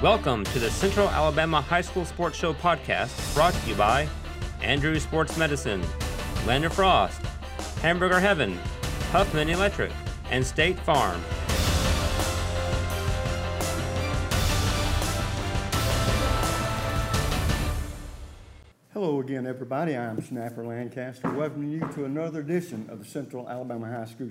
Welcome to the Central Alabama High School Sports Show podcast brought to you by Andrews Sports Medicine, Land of Frost, Hamburger Heaven, Huffman Electric, and State Farm. Hello again, everybody. I'm Snapper Lancaster, welcoming you to another edition of the Central Alabama High School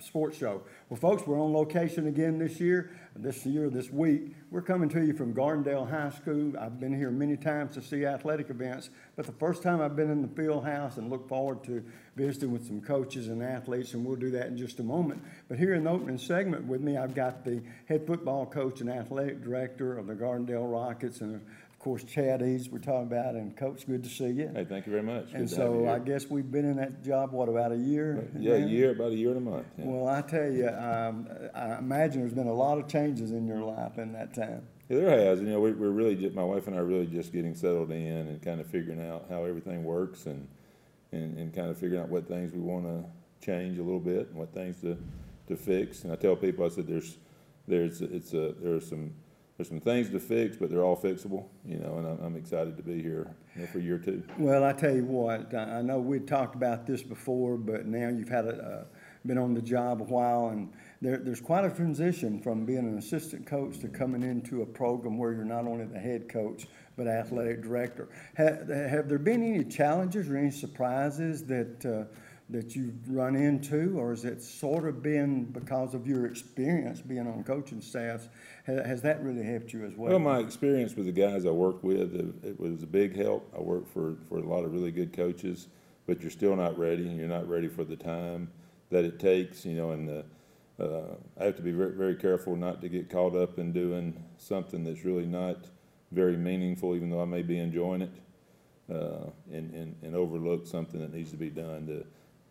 Sports Show. Well, folks, we're on location again this year, this year, this week. We're coming to you from Gardendale High School. I've been here many times to see athletic events, but the first time I've been in the field house and look forward to visiting with some coaches and athletes, and we'll do that in just a moment. But here in the opening segment with me, I've got the head football coach and athletic director of the Gardendale Rockets, and course, Chad Eads, we're talking about, and Coach, good to see you. Hey, thank you very much. And Good to so I guess we've been in that job, what, about a year? Yeah, a year, about a year and a month. yeah. Well, I tell you, um, I imagine there's been a lot of changes in your life in that time. Yeah, there has. You know, we, we're really, just, my wife and I are really just getting settled in and kind of figuring out how everything works and, and, and kind of figuring out what things we want to change a little bit and what things to, to fix. And I tell people, I said, there's, there's, it's a, there are some, there's some things to fix, but they're all fixable, you know, and I'm, I'm excited to be here you know, for year two. Well, I tell you what, I know we'd talked about this before, but now you've had a, uh, been on the job a while, and there, there's quite a transition from being an assistant coach to coming into a program where you're not only the head coach, but athletic director. Have, have there been any challenges or any surprises that, uh, that you've run into, or has it sort of been because of your experience being on coaching staffs? Has, that really helped you as well? Well, my experience with the guys I worked with, it, it was a big help. I worked for, for a lot of really good coaches, but you're still not ready. And you're not ready for the time that it takes, you know, and the, uh, I have to be very, very careful not to get caught up in doing something that's really not very meaningful, even though I may be enjoying it, uh, and, and, and overlook something that needs to be done. The,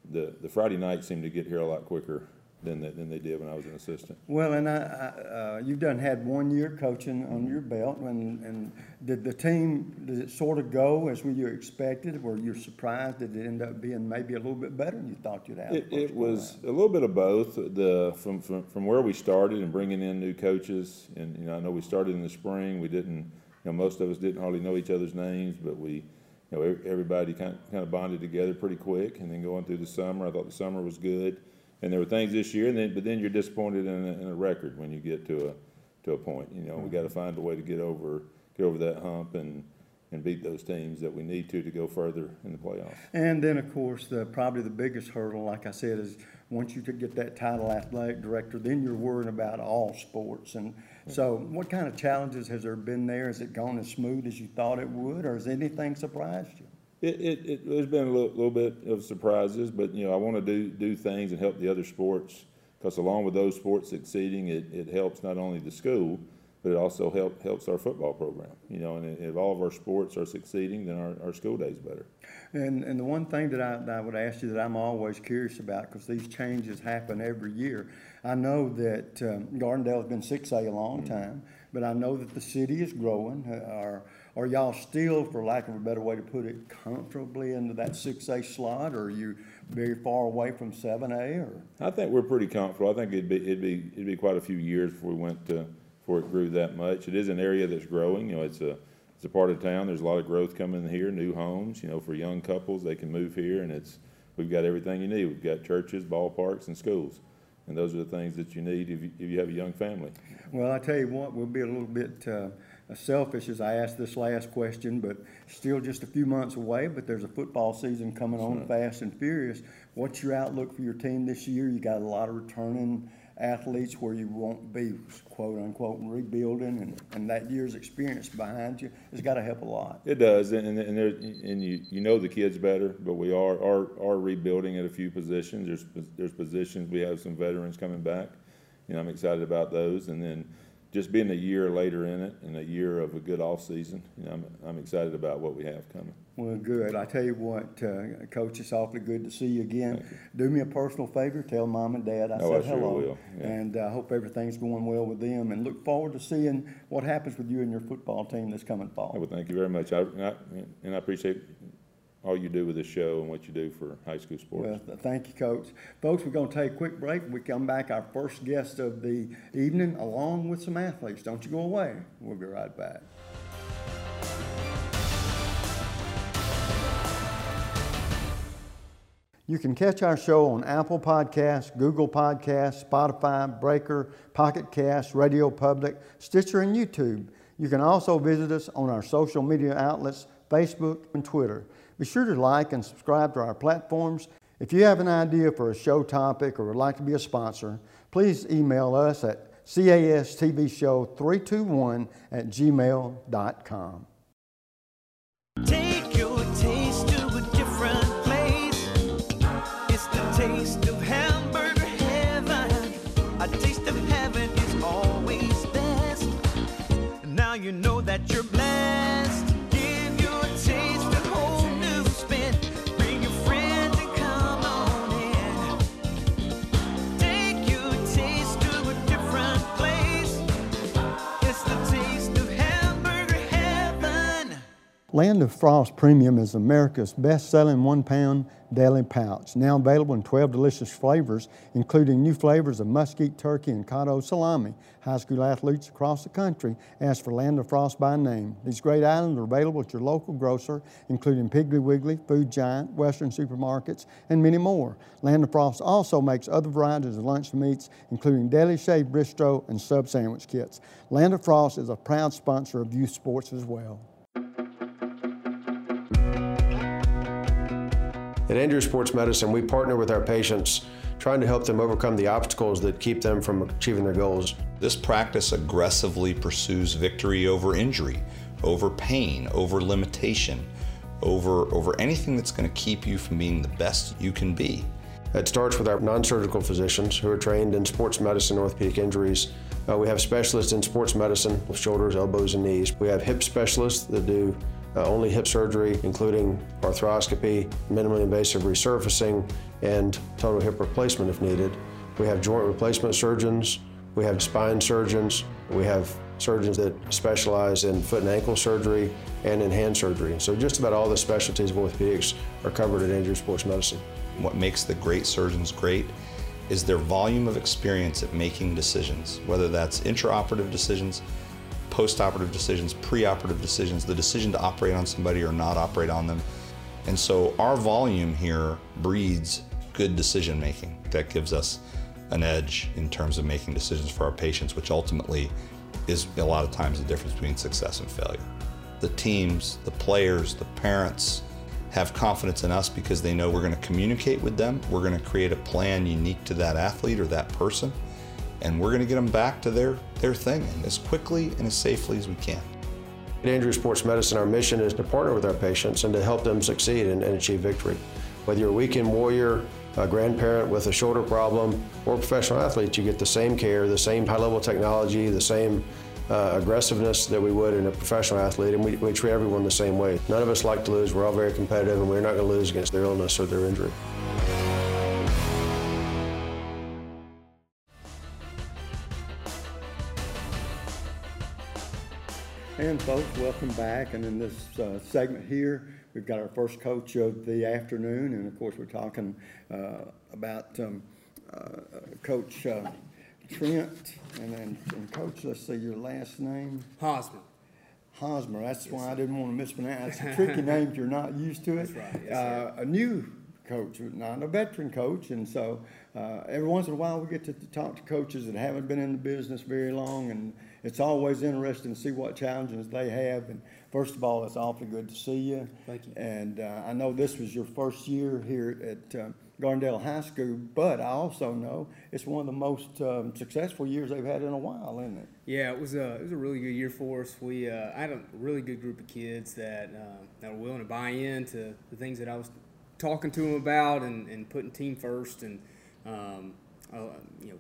the, the Friday nights seem to get here a lot quicker than, they- than they did when I was an assistant. Well, and I, I, uh, you've done had one year coaching under your belt, and, and did the team, did it sort of go as you expected? Were you surprised that it ended up being maybe a little bit better than you thought you'd have? It, it was around? a little bit of both. The from, from from where we started and bringing in new coaches, and you know, I know we started in the spring. We didn't, you know, most of us didn't hardly know each other's names, but we, you know, everybody kind of, kind of bonded together pretty quick. And then going through the summer, I thought the summer was good, and there were things this year. And then, but then you're disappointed in a, in a record when you get to a to a point. You know, we mm-hmm. got to find a way to get over get over that hump and and beat those teams that we need to to go further in the playoffs. And then, of course, the, probably the biggest hurdle, like I said, is once you could get that title athletic director, then you're worrying about all sports. And so what kind of challenges has there been there? Has it gone as smooth as you thought it would, or has anything surprised you? It, it, it, there's been a little, little bit of surprises, but, you know, I want to do, do things and help the other sports. Because along with those sports succeeding, it, it helps not only the school, but it also help, helps our football program. You know, and if all of our sports are succeeding, then our, our school day's better. And, and the one thing that I, that I would ask you that I'm always curious about, because these changes happen every year, I know that um, Gardendale's been six A a long time, but I know that the city is growing. Uh, Are, are y'all still, for lack of a better way to put it, comfortably into that six A slot, or are you very far away from seven A, or? I think we're pretty comfortable. I think it'd be, it'd be, it'd be quite a few years before we went to, before it grew that much. It is an area that's growing, you know, it's a, it's a part of town, there's a lot of growth coming here, new homes, you know, for young couples, they can move here and it's, we've got everything you need. We've got churches, ballparks and schools. And those are the things that you need if you, if you have a young family. Well, I tell you what, we'll be a little bit uh, selfish as I ask this last question, but still just a few months away, but there's a football season coming on fast and furious. What's your outlook for your team this year? You got a lot of returning athletes where you won't be quote unquote rebuilding and, and that year's experience behind you has got to help a lot. It does, and, and there, and you, you know the kids better, but we are, are, are rebuilding at a few positions. There's, there's positions, we have some veterans coming back. You know, I'm excited about those, and then just being a year later in it and a year of a good off-season, you know, I'm, I'm excited about what we have coming. Well, good. I tell you what, uh, Coach, it's awfully good to see you again. Do me a personal favor, tell mom and dad I Oh, I said sure hello. yeah. And I hope everything's going well with them, and look forward to seeing what happens with you and your football team this coming fall. would thank you very much, I, and I, and I appreciate all you do with the show and what you do for high school sports. Well, th- thank you, Coach. Folks, we're going to take a quick break. We come back, our first guest of the evening, along with some athletes. Don't you go away. We'll be right back. You can catch our show on Apple Podcasts, Google Podcasts, Spotify, Breaker, Pocket Cast, Radio Public, Stitcher, and YouTube. You can also visit us on our social media outlets, Facebook and Twitter. Be sure to like and subscribe to our platforms. If you have an idea for a show topic or would like to be a sponsor, please email us at castvshow321 at gmail.com. Land of Frost Premium is America's best-selling one-pound deli pouch, now available in 12 delicious flavors, including new flavors of mesquite turkey and cotto salami. High school athletes across the country ask for Land of Frost by name. These great items are available at your local grocer, including Piggly Wiggly, Food Giant, Western supermarkets, and many more. Land of Frost also makes other varieties of lunch meats, including deli shaved bistro and sub sandwich kits. Land of Frost is a proud sponsor of youth sports as well. At Andrews Sports Medicine, we partner with our patients, trying to help them overcome the obstacles that keep them from achieving their goals. This practice aggressively pursues victory over injury, over pain, over limitation, over, over anything that's going to keep you from being the best you can be. It starts with our non surgical physicians who are trained in sports medicine, orthopedic injuries. Uh, we have specialists in sports medicine, with shoulders, elbows, and knees. We have hip specialists that do uh, only hip surgery, including arthroscopy, minimally invasive resurfacing, and total hip replacement if needed. We have joint replacement surgeons. We have spine surgeons. We have surgeons that specialize in foot and ankle surgery and in hand surgery. So just about all the specialties of orthopedics are covered at Andrews Sports Medicine. What makes the great surgeons great is their volume of experience at making decisions, whether that's intraoperative decisions, postoperative decisions, preoperative decisions, the decision to operate on somebody or not operate on them. And so our volume here breeds good decision making that gives us an edge in terms of making decisions for our patients, which ultimately is a lot of times the difference between success and failure. The teams, the players, the parents have confidence in us because they know we're going to communicate with them, we're going to create a plan unique to that athlete or that person, and we're going to get them back to their, their thing and as quickly and as safely as we can. At Andrews Sports Medicine, our mission is to partner with our patients and to help them succeed and, and achieve victory. Whether you're a weekend warrior, a grandparent with a shoulder problem, or a professional athlete, you get the same care, the same high level technology, the same uh, aggressiveness that we would in a professional athlete, and we, we treat everyone the same way. None of us like to lose. We're all very competitive, and we're not going to lose against their illness or their injury. And folks, welcome back. And in this uh, segment here, we've got our first coach of the afternoon, and of course, we're talking uh, about um, uh, Coach uh, Trent, and then and Coach. Let's see your last name, Hosmer. Hosmer. That's why I didn't want to mispronounce. It's a tricky name if you're not used to it. That's right, yes, uh, a new coach, not a veteran coach, and so uh, every once in a while we get to talk to coaches that haven't been in the business very long, and it's always interesting to see what challenges they have. And first of all, it's awfully good to see you. Thank you. And uh, I know this was your first year here at uh, Gardendale High School, but I also know it's one of the most um, successful years they've had in a while, isn't it? Yeah, it was a it was a really good year for us. We uh, I had a really good group of kids that uh, that were willing to buy into the things that I was talking to them about and, and putting team first and um, uh, you know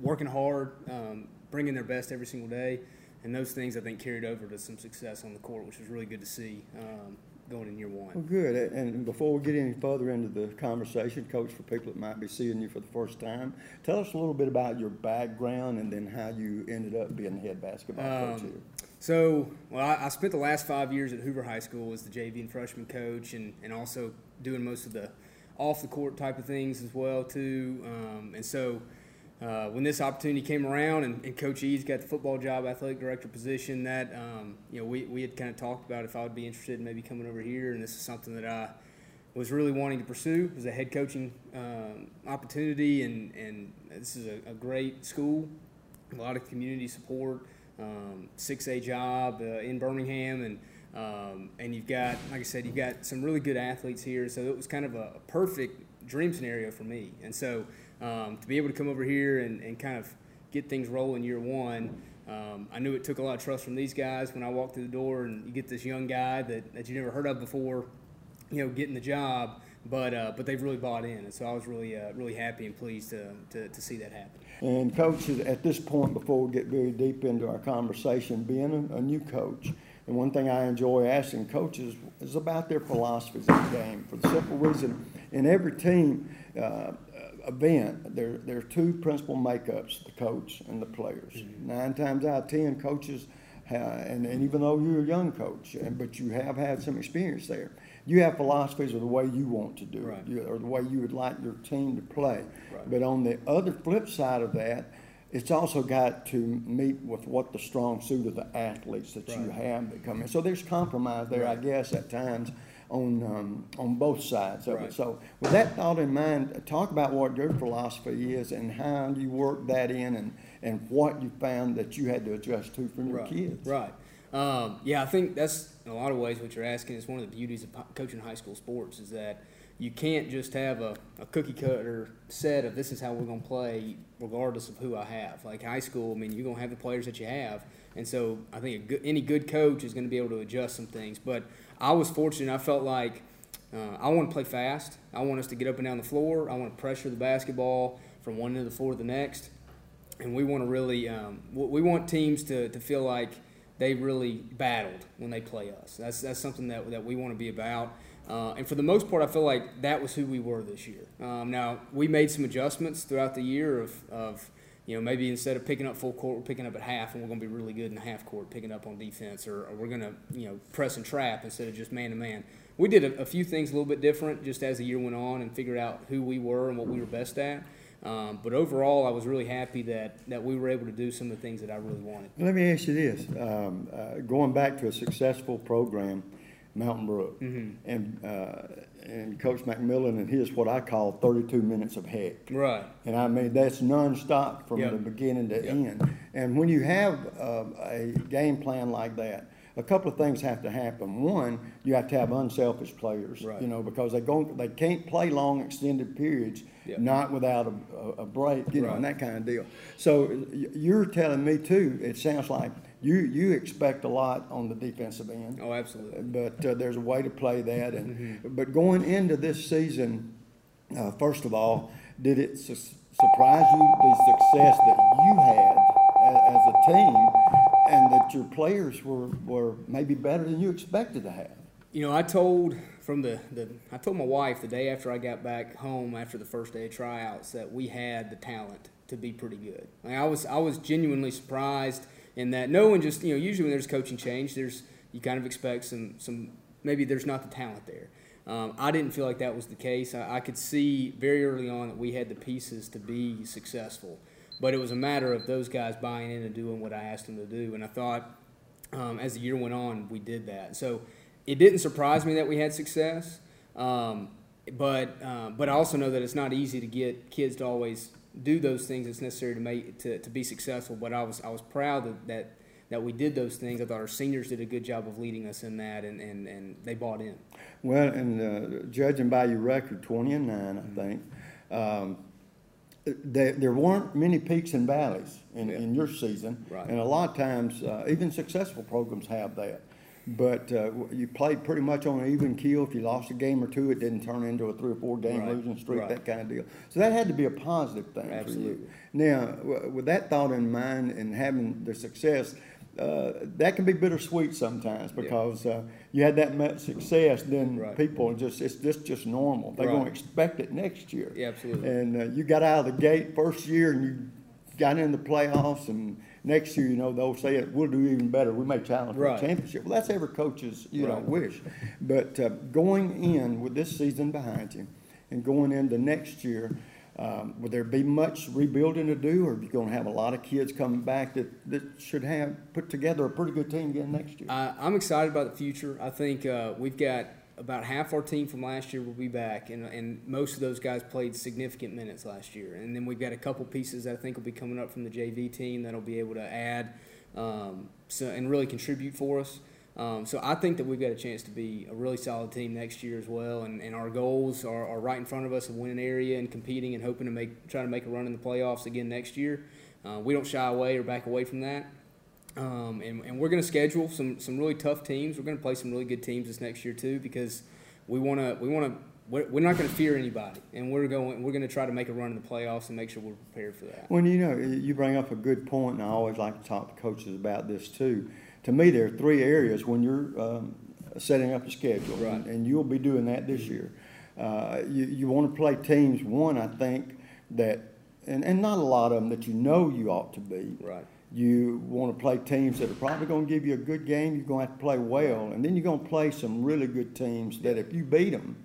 working hard, um, bringing their best every single day, and those things I think carried over to some success on the court, which was really good to see. Um, going in year one. Well, good. And before we get any further into the conversation, Coach, for people that might be seeing you for the first time, tell us a little bit about your background and then how you ended up being the head basketball coach Um, here. So, well, I, I spent the last five years at Hoover High School as the JV and freshman coach, and, and also doing most of the off the court type of things as well too. Um, and so, uh, when this opportunity came around, and, and Coach E's got the football job, athletic director position, that um, you know we, we had kind of talked about if I would be interested in maybe coming over here, and this is something that I was really wanting to pursue as a head coaching um, opportunity, and and this is a, a great school, a lot of community support, um, 6A job uh, in Birmingham, and um, and you've got, like I said, you've got some really good athletes here, so it was kind of a, a perfect dream scenario for me, and so um, to be able to come over here and, and kind of get things rolling year one. Um, I knew it took a lot of trust from these guys when I walked through the door, and you get this young guy that, that you never heard of before, you know, getting the job, but uh, but they've really bought in, and so I was really uh, really happy and pleased to, to, to see that happen. And coach, at this point, before we get very deep into our conversation, being a, a new coach, and one thing I enjoy asking coaches is about their philosophies of the game. For the simple reason, in every team uh, event, there there are two principal makeups: the coach and the players. Mm-hmm. Nine times out of ten, coaches. ha and, and even though you're a young coach, and, but you have had some experience there, you have philosophies of the way you want to do Right. it, or the way you would like your team to play. Right. But on the other flip side of that, it's also got to meet with what the strong suit of the athletes that you have that come in. So there's compromise there, I guess, at times on um, on both sides of it. So with that thought in mind, talk about what your philosophy is and how you work that in, and and what you found that you had to adjust to from your right. kids. Right. Um, yeah, I think that's in a lot of ways what you're asking is one of the beauties of coaching high school sports is that you can't just have a, a cookie cutter set of this is how we're going to play regardless of who I have. Like high school, I mean, you're going to have the players that you have. And so I think good, any good coach is going to be able to adjust some things. But I was fortunate. I felt like uh, I want to play fast. I want us to get up and down the floor. I want to pressure the basketball from one end of the floor to the next and we want to really um, we want teams to, to feel like they really battled when they play us. That's that's something that, that we want to be about. Uh, and for the most part, I feel like that was who we were this year. Um, now we made some adjustments throughout the year of, of you know maybe instead of picking up full court, we're picking up at half, and we're going to be really good in the half court, picking up on defense, or, or we're going to you know press and trap instead of just man to man. We did a, a few things a little bit different just as the year went on and figured out who we were and what we were best at. Um, but overall, I was really happy that, that we were able to do some of the things that I really wanted. Let me ask you this, um, uh, going back to a successful program, Mountain Brook, Mm-hmm. and, uh, and Coach McMillan and his, what I call thirty-two minutes of heck. Right. And I mean, that's nonstop from Yep. the beginning to Yep. end. And when you have uh, a game plan like that, a couple of things have to happen. One, you have to have unselfish players, Right. you know, because they go, they can't play long extended periods, Yep. not without a, a- a break, you know, and that kind of deal. So you're telling me too, it sounds like you, you expect a lot on the defensive end. Oh, absolutely. But uh, there's a way to play that, Mm-hmm. and, but going into this season, uh, first of all, did it su- surprise you the success that you had a- as a team, and that your players were, were maybe better than you expected to have? You know, I told from the, the I told my wife the day after I got back home after the first day of tryouts that we had the talent to be pretty good. Like, I was I was genuinely surprised in that no one just you know usually when there's coaching change there's you kind of expect some some maybe there's not the talent there. Um, I didn't feel like that was the case. I, I could see very early on that we had the pieces to be successful, but it was a matter of those guys buying in and doing what I asked them to do. And I thought um, as the year went on, we did that. So it didn't surprise me that we had success, um, but uh, but I also know that it's not easy to get kids to always do those things that's necessary to make to, to be successful. But I was I was proud that, that that we did those things. I thought our seniors did a good job of leading us in that, and, and, and they bought in. Well, and uh, judging by your record, 20 and 9, I think, um, there, there weren't many peaks and valleys in, in your season. Right. And a lot of times, uh, even successful programs have that. But uh, you played pretty much on an even keel. If you lost a game or two, it didn't turn into a three or four game Right, losing streak, right. that kind of deal. So that had to be a positive thing for you. Absolutely. Now, w- with that thought in mind and having the success, uh, that can be bittersweet sometimes because uh, you had that much success, then Right. people just it's just just normal. They're going to expect it next year. Yeah, absolutely. And uh, you got out of the gate first year, and you got in the playoffs, and next year, you know, they'll say it, we'll do even better. We may challenge for Right. a championship. Well, that's every coach's you know Right. wish. But uh, going in with this season behind you, and going into next year. Um, would there be much rebuilding to do, or are you going to have a lot of kids coming back that, that should have put together a pretty good team again next year? I, I'm excited about the future. I think uh, we've got about half our team from last year will be back, and, and most of those guys played significant minutes last year. And then we've got a couple pieces that I think will be coming up from the JV team that'll be able to add um, so, and really contribute for us. Um, so I think that we've got a chance to be a really solid team next year as well. And, and our goals are, are right in front of us of winning area and competing and hoping to make try to make a run in the playoffs again next year. Uh, we don't shy away or back away from that. Um, and, and we're going to schedule some, some really tough teams. We're going to play some really good teams this next year too because we want to we want to we're, we're not going to fear anybody, and we're going we're going to try to make a run in the playoffs and make sure we're prepared for that. Well, you know, you bring up a good point, and I always like to talk to coaches about this too. To me, there are three areas when you're um, setting up a schedule, Right. and, and you'll be doing that this year. Uh, you you want to play teams. One, I think that, and, and not a lot of them that you know you ought to be. Right. You want to play teams that are probably going to give you a good game. You're going to have to play well, and then you're going to play some really good teams that if you beat them,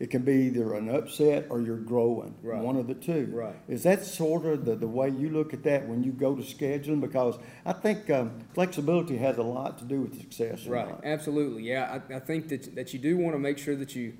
it can be either an upset or you're growing. Right. One of the two. Right. Is that sort of the, the way you look at that when you go to scheduling? Because I think um, flexibility has a lot to do with success. Right, not. absolutely. Yeah, I, I think that, that you do want to make sure that you,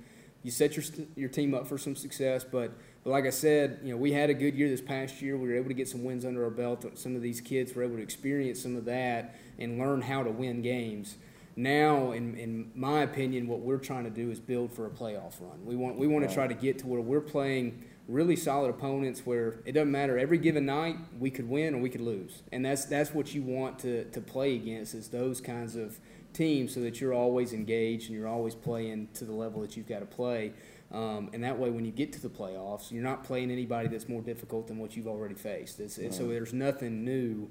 you set your, your team up for some success. But, but like I said, you know, we had a good year this past year. We were able to get some wins under our belt. Some of these kids were able to experience some of that and learn how to win games. Now, in, in my opinion, what we're trying to do is build for a playoff run. We want, we want to try to get to where we're playing really solid opponents where it doesn't matter every given night we could win or we could lose and that's that's what you want to, to play against is those kinds of teams so that you're always engaged and you're always playing to the level that you've got to play um, and that way when you get to the playoffs you're not playing anybody that's more difficult than what you've already faced it's, it's, so there's nothing new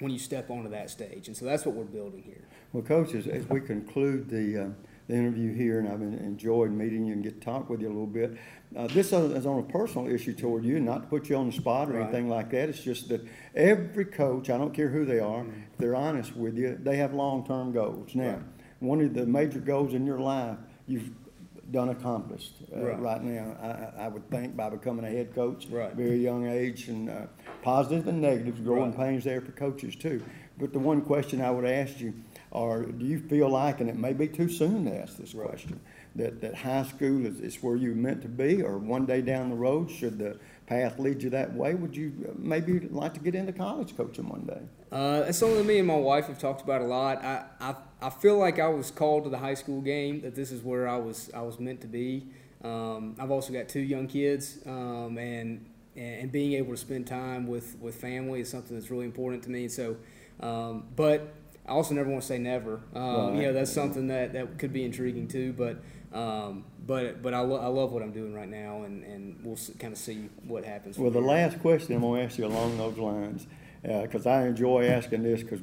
when you step onto that stage and so that's what we're building here Well, coaches, as we conclude the, uh, the interview here, and I've enjoyed meeting you and get to talk with you a little bit, uh, this is on a personal issue toward you, not to put you on the spot or Right. anything like that. It's just that every coach, I don't care who they are, Mm-hmm. if they're honest with you, they have long-term goals. Now, Right. one of the major goals in your life, you've done accomplished uh, Right. right now. I, I- would think by becoming a head coach, Right. very young age, and uh, positives and negatives, growing Right. pains there for coaches too. But the one question I would ask you, or do you feel like, and it may be too soon to ask this question, that, that high school is, is where you're meant to be, or one day down the road, should the path lead you that way, would you uh, maybe like to get into college coaching one day? Uh, that's something that me and my wife have talked about a lot. I, I, I feel like I was called to the high school game, that this is where I was, I was meant to be. Um, I've also got two young kids, um, and, and being able to spend time with, with family is something that's really important to me. So, um, but I also never want to say never. Um, You know, that's something that, that could be intriguing too. But, um, but, but I, lo- I love what I'm doing right now, and, and we'll kind of see what happens. Well, the here. last question I'm gonna ask you along those lines, because I enjoy asking this, because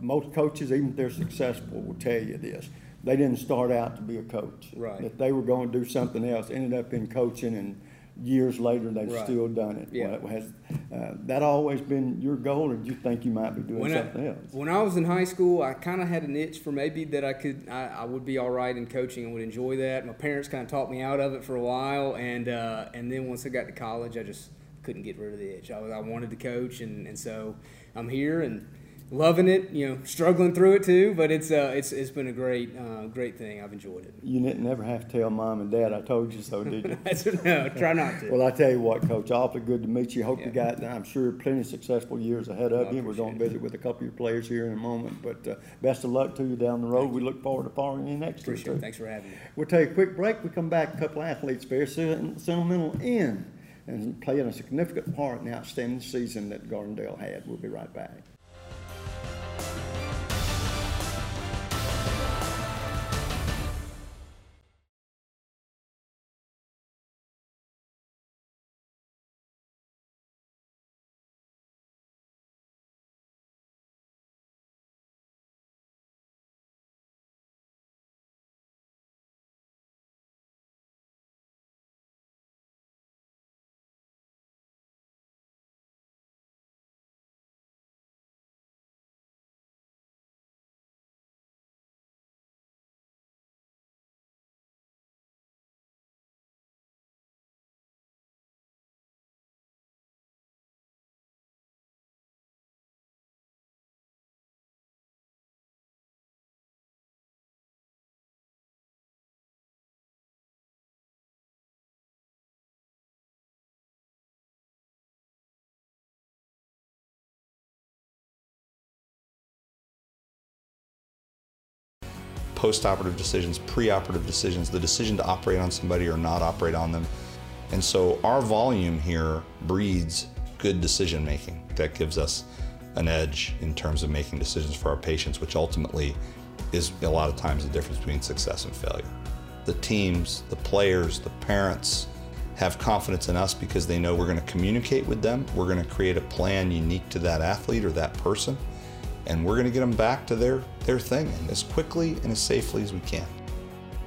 most coaches, even if they're successful, will tell you this. They didn't start out to be a coach. Right. That they were going to do something else, ended up in coaching, and years later, they've Right. still done it. Yeah. Well, Has uh, that always been your goal, or do you think you might be doing when something I, else? When I was in high school, I kind of had an itch for maybe that I could, I, I would be all right in coaching and would enjoy that. My parents kind of talked me out of it for a while, and uh, and then once I got to college, I just couldn't get rid of the itch. I, was- I wanted to coach, and, and so I'm here and loving it. You know, struggling through it too, but it's uh, it's it's been a great uh, great thing. I've enjoyed it. You didn't never have to tell mom and dad, I told you so, did you? That's, no, try not to. Well, I tell you what, Coach, awfully good to meet you. Hope you got, I'm sure, plenty of successful years ahead of you. We're going to visit with a couple of your players here in a moment, but uh, best of luck to you down the road. We look forward to following you next year. Appreciate it. Thanks for having me. We'll take a quick break. We come back, a couple athletes, very sentimental in and playing a significant part in the outstanding season that Gardendale had. We'll be right back. Post-operative decisions, pre-operative decisions, the decision to operate on somebody or not operate on them. And so our volume here breeds good decision making that gives us an edge in terms of making decisions for our patients, which ultimately is a lot of times the difference between success and failure. The teams, the players, the parents have confidence in us because they know we're going to communicate with them. We're going to create a plan unique to that athlete or that person, and we're going to get them back to their, their thing and as quickly and as safely as we can.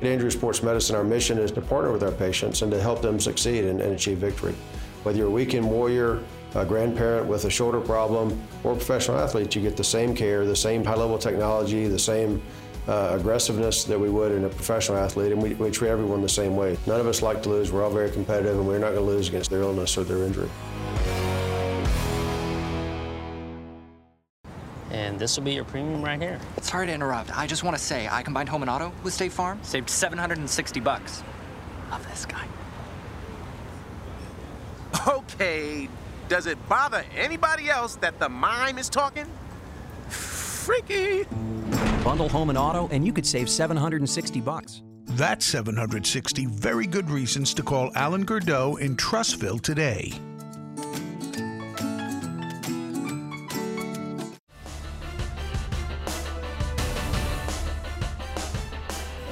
At Andrews Sports Medicine, our mission is to partner with our patients and to help them succeed and, and achieve victory. Whether you're a weekend warrior, a grandparent with a shoulder problem, or a professional athlete, you get the same care, the same high level technology, the same uh, aggressiveness that we would in a professional athlete, and we, we treat everyone the same way. None of us like to lose. We're all very competitive, and we're not going to lose against their illness or their injury. This will be your premium right here. Sorry to interrupt. I just want to say I combined home and auto with State Farm. Saved 760 bucks. Love this guy. Okay, does it bother anybody else that the mime is talking? Freaky. Bundle home and auto, and you could save 760 bucks. That's 760 very good reasons to call Alan Gurdeau in Trussville today.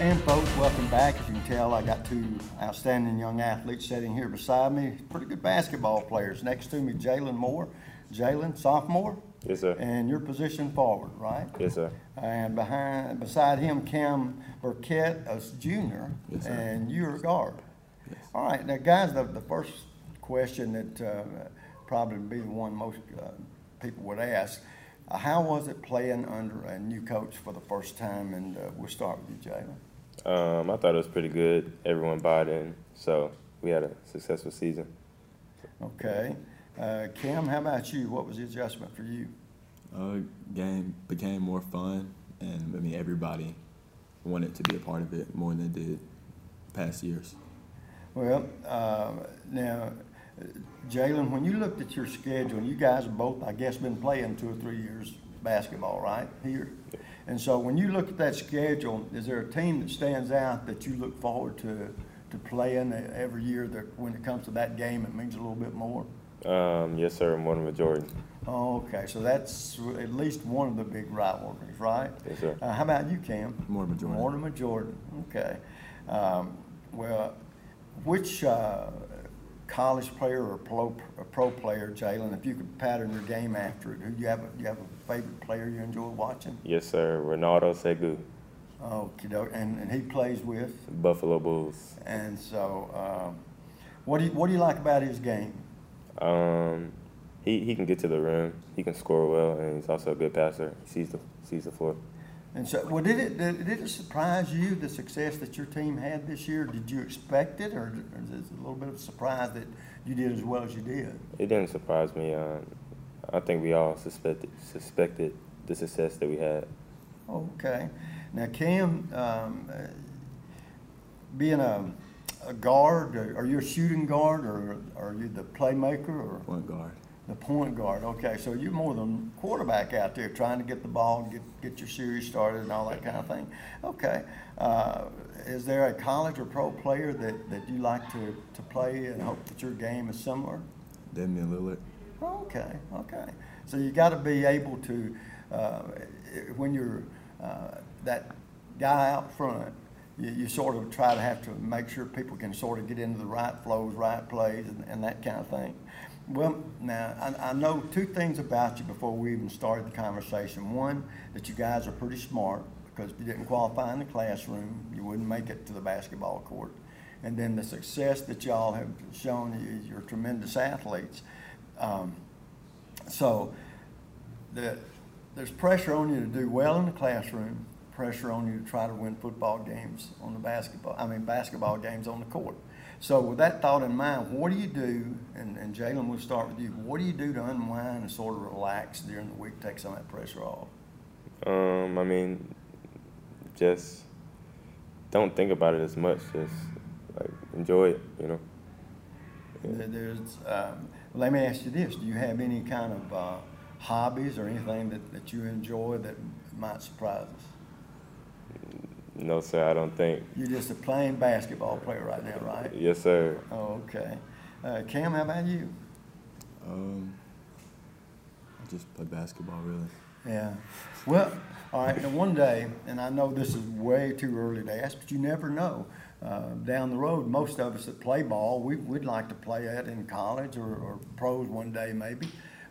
And folks, welcome back. As you can tell, I got two outstanding young athletes sitting here beside me. Pretty good basketball players. Next to me, Jalen Moore. Jalen, sophomore. Yes, sir. And your position forward, right? Yes, sir. And behind, beside him, Cam Burkett, a junior, Yes, sir. and you're a guard. Yes. All right, now guys, the, the first question that uh, probably be the one most uh, people would ask, uh, how was it playing under a new coach for the first time? And uh, we'll start with you, Jalen. Um, I thought it was pretty good. Everyone bought in, so we had a successful season. Okay. Uh, Kim, how about you? What was the adjustment for you? Uh, game became more fun, and I mean everybody wanted to be a part of it more than they did past years. Well, uh, now, uh, Jalen, when you looked at your schedule, you guys have both, I guess, been playing two or three years basketball, right, here? And so when you look at that schedule, is there a team that stands out that you look forward to, to playing every year that when it comes to that game, it means a little bit more? Um, yes, sir. Mortimer Jordan. Okay, so that's at least one of the big rivalries, right? Yes, sir. Uh, how about you, Cam? Mortimer Jordan. Mortimer Jordan. Okay. Um, well, which uh, college player or pro, pro player, Jalen, if you could pattern your game after it, who do you have? A, you have a favorite player you enjoy watching? Yes, sir. Ronaldo Segu. Okay, and and he plays with Buffalo Bulls. And so, um, what do you what do you like about his game? Um, he, he can get to the rim. He can score well, and he's also a good passer. He sees the sees the floor. And so, well, did it did, did it surprise you the success that your team had this year? Did you expect it, or, or is it a little bit of a surprise that you did as well as you did? It didn't surprise me. Um, I think we all suspected suspected the success that we had. Okay. Now, Cam, um, uh, being a, a guard, are you a shooting guard, or are you the playmaker, or Point guard. The point guard? Okay, so you're more than quarterback out there, trying to get the ball, get get your series started, and all that kind of thing. Okay. Uh, is there a college or pro player that, that you like to, to play and hope that your game is similar? Damian Lillard. Okay, okay. So you got to be able to, uh, when you're uh, that guy out front, you, you sort of try to have to make sure people can sort of get into the right flows, right plays, and, and that kind of thing. Well, now, I, I know two things about you before we even started the conversation. One, that you guys are pretty smart because if you didn't qualify in the classroom, you wouldn't make it to the basketball court. And then the success that y'all have shown, you- you're tremendous athletes. Um, so the, there's pressure on you to do well in the classroom, pressure on you to try to win football games on the basketball, I mean, basketball games on the court. So with that thought in mind, what do you do, and, and Jalen, we'll start with you, what do you do to unwind and sort of relax during the week, take some of that pressure off? Um, I mean, just don't think about it as much. Just like enjoy it, you know. There- There's, um, let me ask you this, do you have any kind of uh, hobbies or anything that, that you enjoy that might surprise us? No, sir, I don't think. You're just a plain basketball player right now, right? Yes, sir. Oh, okay. Uh, Cam, how about you? Um, I just play basketball, really. Yeah. Well, all right. Now, one day, and I know this is way too early to ask, but you never know. Uh, down the road, most of us that play ball, we, we'd like to play that in college or, or pros one day, maybe.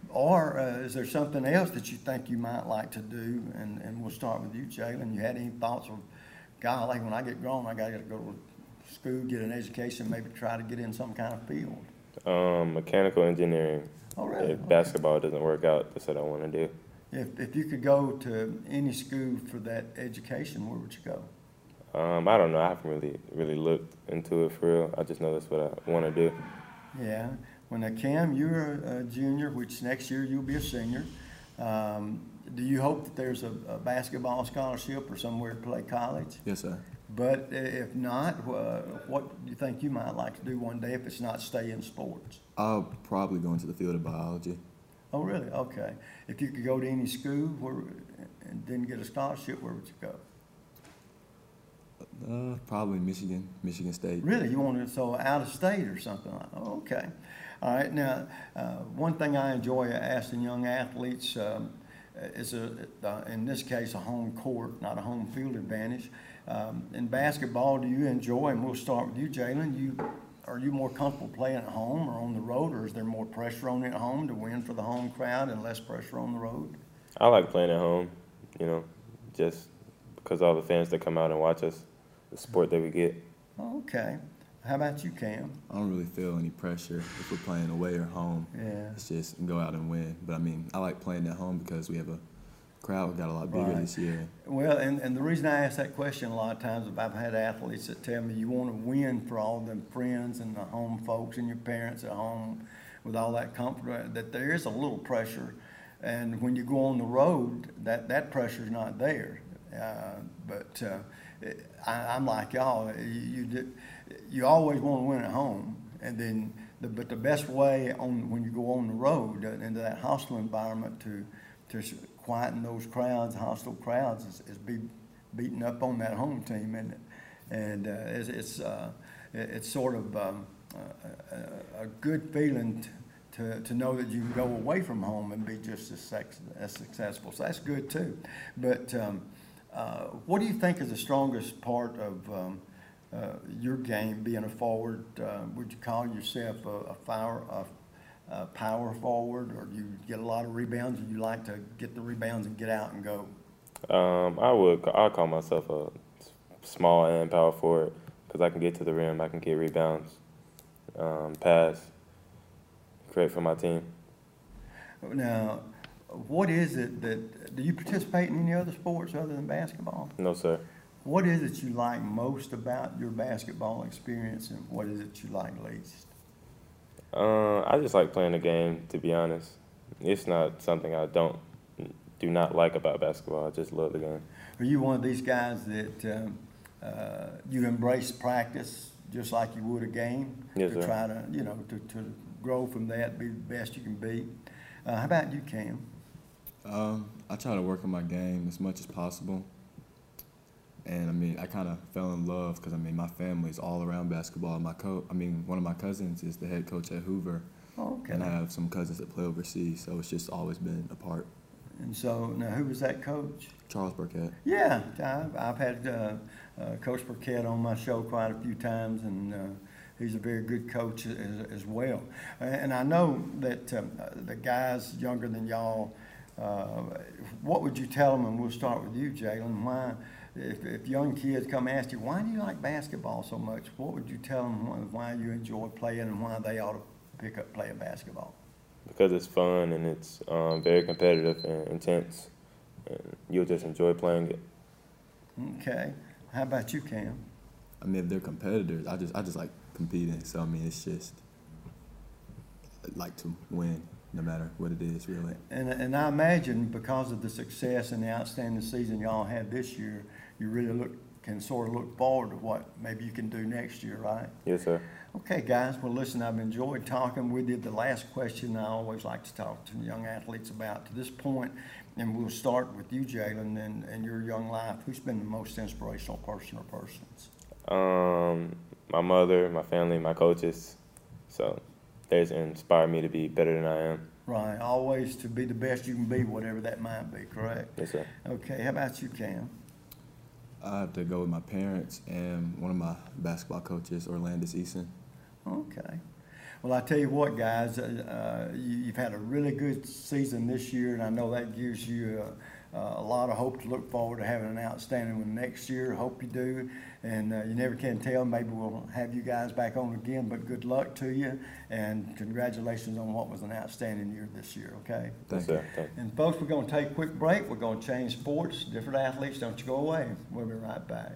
Or uh, is there something else that you think you might like to do? And, and we'll start with you, Jalen. You had any thoughts of, golly, when I get grown, I got to go to school, get an education, maybe try to get in some kind of field? Um, mechanical engineering. Oh, really? If basketball doesn't work out, that's what I want to do. If, if you could go to any school for that education, where would you go? Um, I don't know. I haven't really really looked into it for real. I just know that's what I want to do. Yeah. When uh, Cam, you're a, a junior, which next year you'll be a senior. Um, do you hope that there's a, a basketball scholarship or somewhere to play college? Yes, sir. But if not, uh, what do you think you might like to do one day if it's not stay in sports? I'll probably go into the field of biology. Oh, really? Okay. If you could go to any school where, and didn't get a scholarship, where would you go? Uh, probably Michigan, Michigan State. Really, you want to so out of state or something like? Oh, okay. All right. Now, uh, one thing I enjoy asking young athletes um, is a, uh, in this case, a home court, not a home field advantage. Um, in basketball, do you enjoy? And we'll start with you, Jalen. You are you more comfortable playing at home or on the road, or is there more pressure on at home to win for the home crowd and less pressure on the road? I like playing at home. You know, just because all the fans that come out and watch us, the support that we get. Okay. How about you, Cam? I don't really feel any pressure if we're playing away or home. Yeah. It's just go out and win. But I mean, I like playing at home because we have a crowd got a lot bigger Right. this year. Well, and, and the reason I ask that question a lot of times, if I've had athletes that tell me you want to win for all them friends and the home folks and your parents at home with all that comfort, that there is a little pressure. And when you go on the road, that, that pressure's not there. Uh, but uh, I, I'm like y'all, you, you, did- you always want to win at home. And then, the, but the best way on, when you go on the road uh, into that hostile environment to, to quieten those crowds, hostile crowds, is, is be beating up on that home team, isn't? And uh, it's, it's, uh, it's sort of um, a, a, good feeling to, to know that you can go away from home and be just as, sex, as successful. So that's good too. But um, uh, what do you think is the strongest part of um, uh, your game, being a forward? Uh, would you call yourself a, a, power, a, a power forward, or do you get a lot of rebounds, or you like to get the rebounds and get out and go? Um, I would. I call myself a small and power forward because I can get to the rim. I can get rebounds, um, pass, create for my team. Now, what is it that, do you participate in any other sports other than basketball? No, sir. What is it you like most about your basketball experience, and what is it you like least? Uh, I just like playing the game. To be honest, it's not something I don't do not like about basketball. I just love the game. Are you one of these guys that um, uh, you embrace practice just like you would a game? Yes, To sir. try to, you know, to, to grow from that, be the best you can be. Uh, how about you, Cam? Um, I try to work on my game as much as possible. And I mean, I kind of fell in love because I mean, my family's all around basketball. My co, I mean, one of my cousins is the head coach at Hoover, Oh, okay. and I have some cousins that play overseas. So it's just always been a part. And so, now who was that coach? Charles Burkett. Yeah, I've, I've had uh, uh, Coach Burkett on my show quite a few times, and uh, he's a very good coach as, as well. And I know that um, uh, the guys younger than y'all, uh, what would you tell them? And we'll start with you, Jalen. Why, if, if young kids come ask you, why do you like basketball so much? What would you tell them why, why you enjoy playing and why they ought to pick up playing basketball? because it's fun and it's um, very competitive and intense, and you'll just enjoy playing it. Okay. How about you, Cam? I mean, if they're competitors, I just I just like competing. So I mean, it's just I like to win, no matter what it is, really. And, and I imagine because of the success and the outstanding season y'all had this year, you really look can sort of look forward to what maybe you can do next year, right? Yes, sir. Okay, guys, well, listen, I've enjoyed talking with you. The last question I always like to talk to young athletes about to this point, and we'll start with you, Jalen, and, and your young life. Who's been the most inspirational person or persons? Um, my mother, my family, my coaches. So they've inspired me to be better than I am. Right, always to be the best you can be, whatever that might be, correct? Yes, sir. Okay, how about you, Cam? I have to go with my parents and one of my basketball coaches, Orlandis Eason. Okay. Well, I tell you what, guys, uh, uh, you, have had a really good season this year, and I know that gives you uh, a lot of hope to look forward to having an outstanding one next year. Hope you do, and uh, you never can tell. Maybe we'll have you guys back on again, but good luck to you, and congratulations on what was an outstanding year this year. Okay. Thank you. And folks, we're going to take a quick break. We're going to change sports, different athletes. Don't you go away. We'll be right back.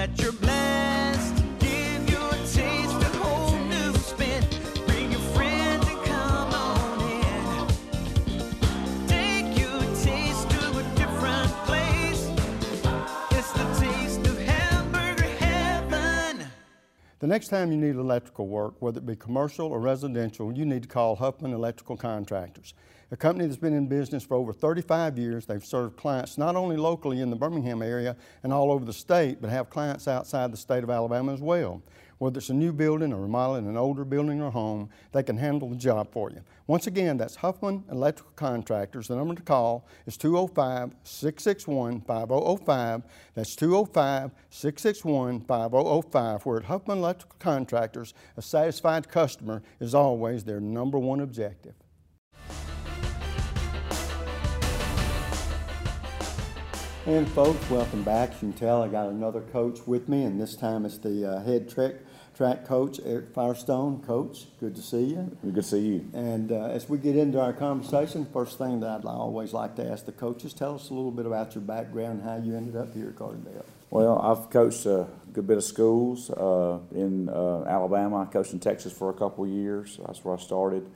That you're blessed. Give taste a whole new spin. Bring your friends and come on in. Take your taste to a different place. It's the taste of hamburger heaven. The next time you need electrical work, whether it be commercial or residential, you need to call Huffman Electrical Contractors. A company that's been in business for over 35 years. They've served clients not only locally in the Birmingham area and all over the state, but have clients outside the state of Alabama as well. Whether it's a new building or remodeling an older building or home, they can handle the job for you. Once again, that's Huffman Electrical Contractors. The number to call is 205 661 5005. That's 205 661 5005. Where at Huffman Electrical Contractors, a satisfied customer is always their number one objective. And folks, welcome back. You can tell I got another coach with me, and this time it's the uh, head track track coach, Eric Firestone. Coach, good to see you. Good to see you. And uh, as we get into our conversation, first thing that I'd always like to ask the coaches, tell us a little bit about your background how you ended up here at Gardendale. Well, I've coached a good bit of schools uh, in uh, Alabama. I coached in Texas for a couple of years. That's where I started.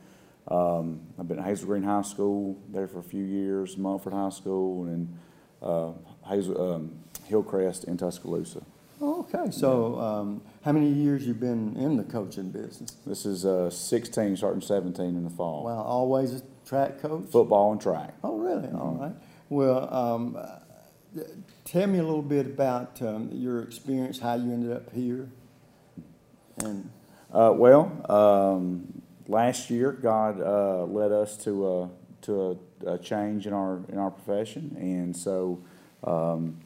Um, I've been at Hazel Green High School there for a few years, Munford High School, and uh, Hazel, um, Hillcrest in Tuscaloosa. Okay, so um, how many years you been in the coaching business? This is uh, 16, starting 17 in the fall. Well, always a track coach? Football and track. Oh, really? All right. Well, um, uh, tell me a little bit about um, your experience, how you ended up here, and Uh, well, um, last year God uh, led us to a to a, a change in our in our profession, and so um,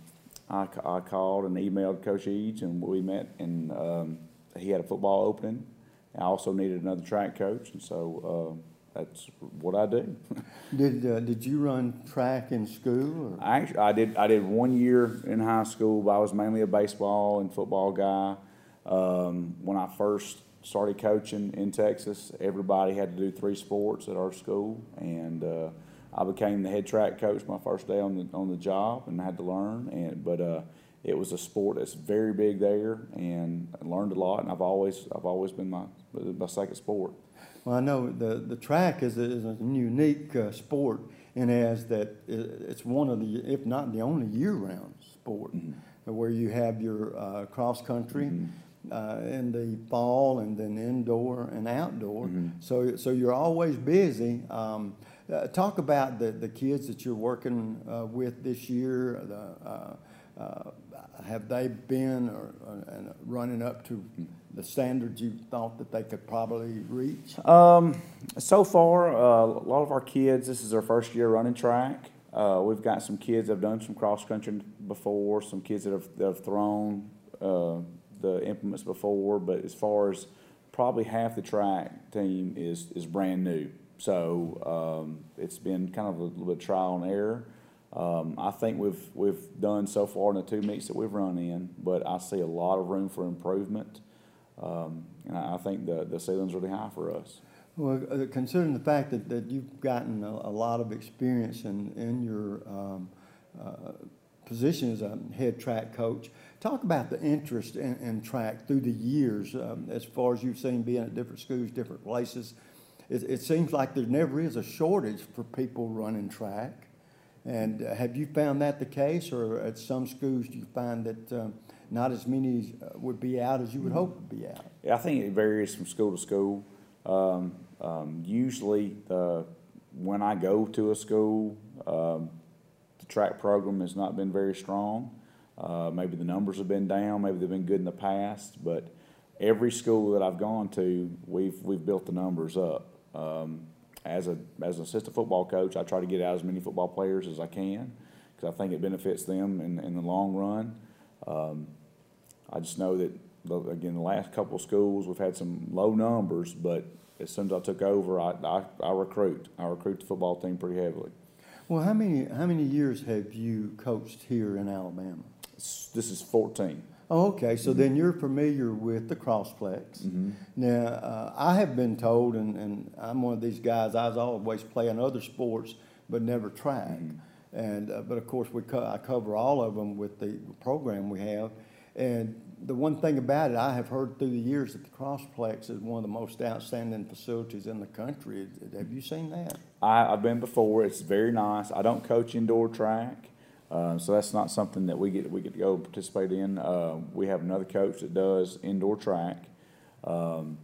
I, I called and emailed Coach Eads, and we met, and um, he had a football opening. I also needed another track coach, and so uh, that's what I do. did uh, did you run track in school? Or? I actually, I did. I did one year in high school, but I was mainly a baseball and football guy. Um, when I first started coaching in Texas, everybody had to do three sports at our school, and uh, I became the head track coach my first day on the on the job, and I had to learn. And but uh, it was a sport that's very big there, and I learned a lot. And I've always I've always been my my second sport. Well, I know the, the track is a, is a unique uh, sport in as that it's one of the, if not the only year-round sport, where you have your uh, cross-country uh, in the fall and then indoor and outdoor. So, so you're always busy. Um, uh, talk about the, the kids that you're working uh, with this year. The, uh, uh, have they been or, or, and running up to the standards you thought that they could probably reach? Um, so far, uh, a lot of our kids, this is their first year running track. Uh, we've got some kids that have done some cross country before, some kids that have, that have thrown uh, the implements before, but as far as probably half the track team is, is brand new. So um, it's been kind of a little bit trial and error. Um, I think we've we've done so far in the two meets that we've run in, but I see a lot of room for improvement, um, and I, I think the the ceiling's really high for us. Well, uh, considering the fact that, that you've gotten a, a lot of experience in, in your um, uh, position as a head track coach, talk about the interest in, in track through the years, um, as far as you've seen being at different schools, different places. It, it seems like there never is a shortage for people running track. And uh, have you found that the case, or at some schools do you find that um, not as many uh, would be out as you would hope would be out? Yeah, I think it varies from school to school. Um, um, usually, uh, when I go to a school, um, the track program has not been very strong. Uh, maybe the numbers have been down, maybe they've been good in the past, but every school that I've gone to, we've, we've built the numbers up. Um, as, a, as an assistant football coach, I try to get out as many football players as I can because I think it benefits them in, in the long run. Um, I just know that, again, the last couple of schools we've had some low numbers, but as soon as I took over, I, I, I recruit. I recruit the football team pretty heavily. Well, how many how many years have you coached here in Alabama? This is 14 okay. So then you're familiar with the crossplex. Now, uh, I have been told, and, and I'm one of these guys. I was always playing other sports, but never track. And uh, but of course, we co- I cover all of them with the program we have. And the one thing about it, I have heard through the years that the crossplex is one of the most outstanding facilities in the country. Have you seen that? I, I've been before. It's very nice. I don't coach indoor track, uh, so that's not something that we get we get to go participate in. Uh, we have another coach that does indoor track. Um,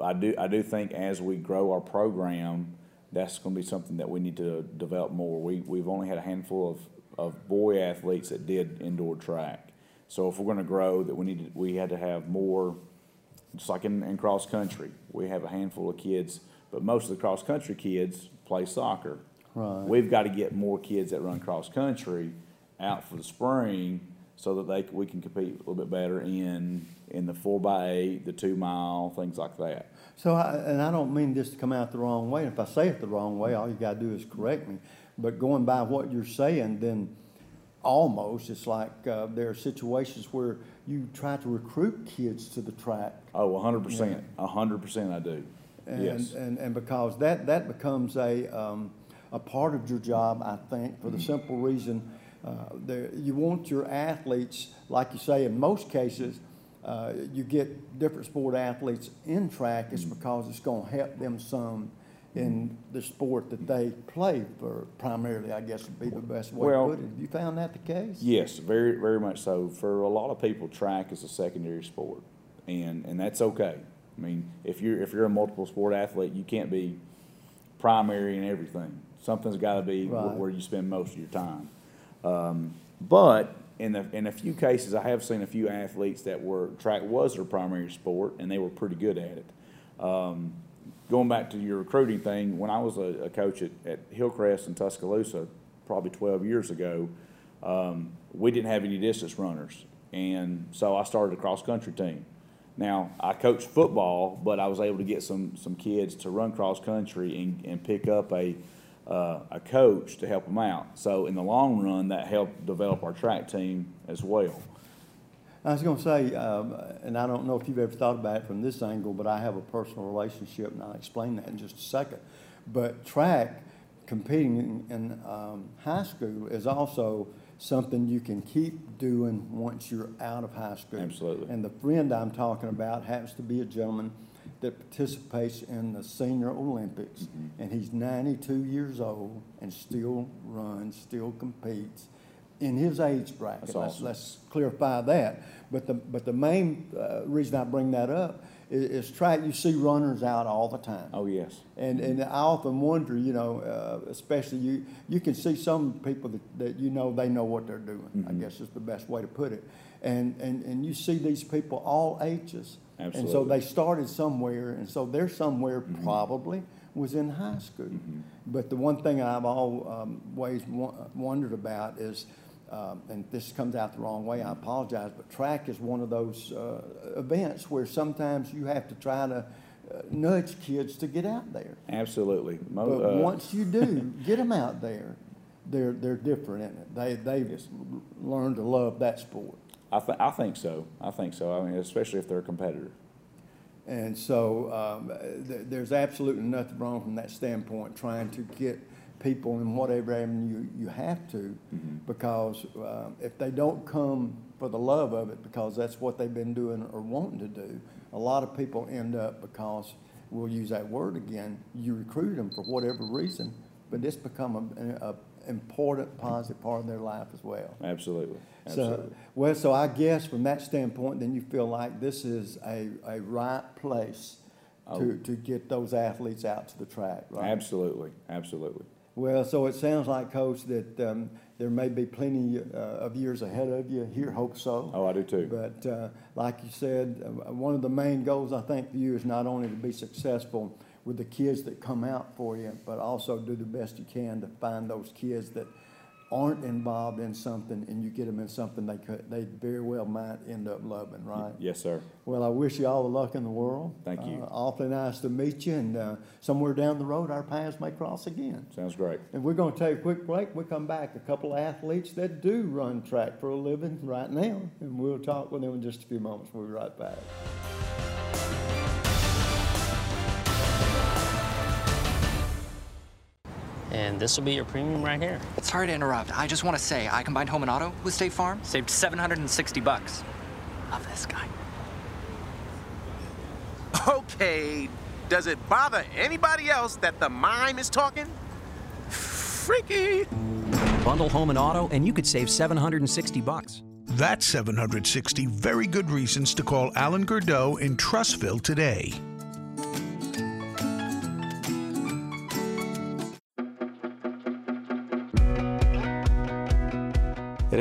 I do I do think as we grow our program, that's going to be something that we need to develop more. We we've only had a handful of, of boy athletes that did indoor track. So if we're going to grow, that we need to, we had to have more, just like in, in cross country, we have a handful of kids, but most of the cross country kids play soccer. Right. We've got to get more kids that run cross country out for the spring so that they we can compete a little bit better in in the four by eight, the two mile, things like that. So, I, and I don't mean this to come out the wrong way. If I say it the wrong way, all you got to do is correct me. But going by what you're saying, then almost it's like uh, there are situations where you try to recruit kids to the track. Oh, 100%. 100% I do. And, yes. and, and because that, that becomes a, um, a part of your job, I think, for the Mm-hmm. simple reason uh, there, you want your athletes, like you say, in most cases, uh, you get different sport athletes in track, Mm-hmm. it's because it's going to help them some in the sport that they play for primarily, I guess would be the best way Well- to put it. Have you found that the case? Yes, very, very much so. For a lot of people, track is a secondary sport, and and that's okay. I mean, if you're if you're a multiple sport athlete, you can't be primary in everything. Something's got to be Right. where you spend most of your time. Um, but in the in a few cases, I have seen a few athletes that were track was their primary sport, and they were pretty good at it. Um, going back to your recruiting thing, when I was a, a coach at, at Hillcrest in Tuscaloosa, probably 12 years ago, um, we didn't have any distance runners. And so I started a cross country team. Now, I coached football, but I was able to get some, some kids to run cross country and, and pick up a, uh, a coach to help them out. So, in the long run, that helped develop our track team as well. I was going to say, um, and I don't know if you've ever thought about it from this angle, but I have a personal relationship, and I'll explain that in just a second. But track, competing in, in um, high school, is also something you can keep doing once you're out of high school. Absolutely. And the friend I'm talking about happens to be a gentleman that participates in the Senior Olympics, Mm-hmm. and he's 92 years old and still runs, still competes in his age bracket. That's Let's- Let's clarify that. But the, but the main uh, reason I bring that up is, is track, you see runners out all the time. Oh, yes. And, and I often wonder, you know, uh, especially you, you can see some people that, that you know they know what they're doing. I Mhm. guess is the best way to put it. And, and, and you see these people all ages. And so they started somewhere, and so they're somewhere probably was in high school. But the one thing I've always wondered about is, um, and this comes out the wrong way, I apologize, but track is one of those uh, events where sometimes you have to try to uh, nudge kids to get out there. Absolutely. Mo- But uh, once you do get them out there, they're they're different in it. They they've learned to love that sport. I, th- I think so. I think so. I mean, especially if they're a competitor. And so um, th- there's absolutely nothing wrong from that standpoint, trying to get people in whatever avenue you, you have to, because um, if they don't come for the love of it, because that's what they've been doing or wanting to do, a lot of people end up because, we'll use that word again, you recruit them for whatever reason, but it's become a, a important, positive part of their life as well. Absolutely, So, well, so I guess from that standpoint, then you feel like this is a, a right place Oh. to, to get those athletes out to the track, right? Absolutely, absolutely. Well, so it sounds like, Coach, that um, there may be plenty uh, of years ahead of you. Here, hope so. Oh, I do too. But uh, like you said, uh, one of the main goals I think for you is not only to be successful with the kids that come out for you, but also do the best you can to find those kids that aren't involved in something and you get them in something they could, they very well might end up loving, right? Yes, sir. Well, I wish you all the luck in the world. Thank you. Uh, awfully nice to meet you, and uh, somewhere down the road, our paths may cross again. Sounds great. And we're going to take a quick break. We come back, a couple of athletes that do run track for a living right now, and we'll talk with them in just a few moments. We'll be right back. And this will be your premium right here. Sorry to interrupt. I just want to say I combined home and auto with State Farm. Saved 760 bucks. Love this guy. Okay, does it bother anybody else that the mime is talking? Freaky. Bundle home and auto, and you could save 760 bucks. That's 760 very good reasons to call Alan Gurdeau in Trussville today.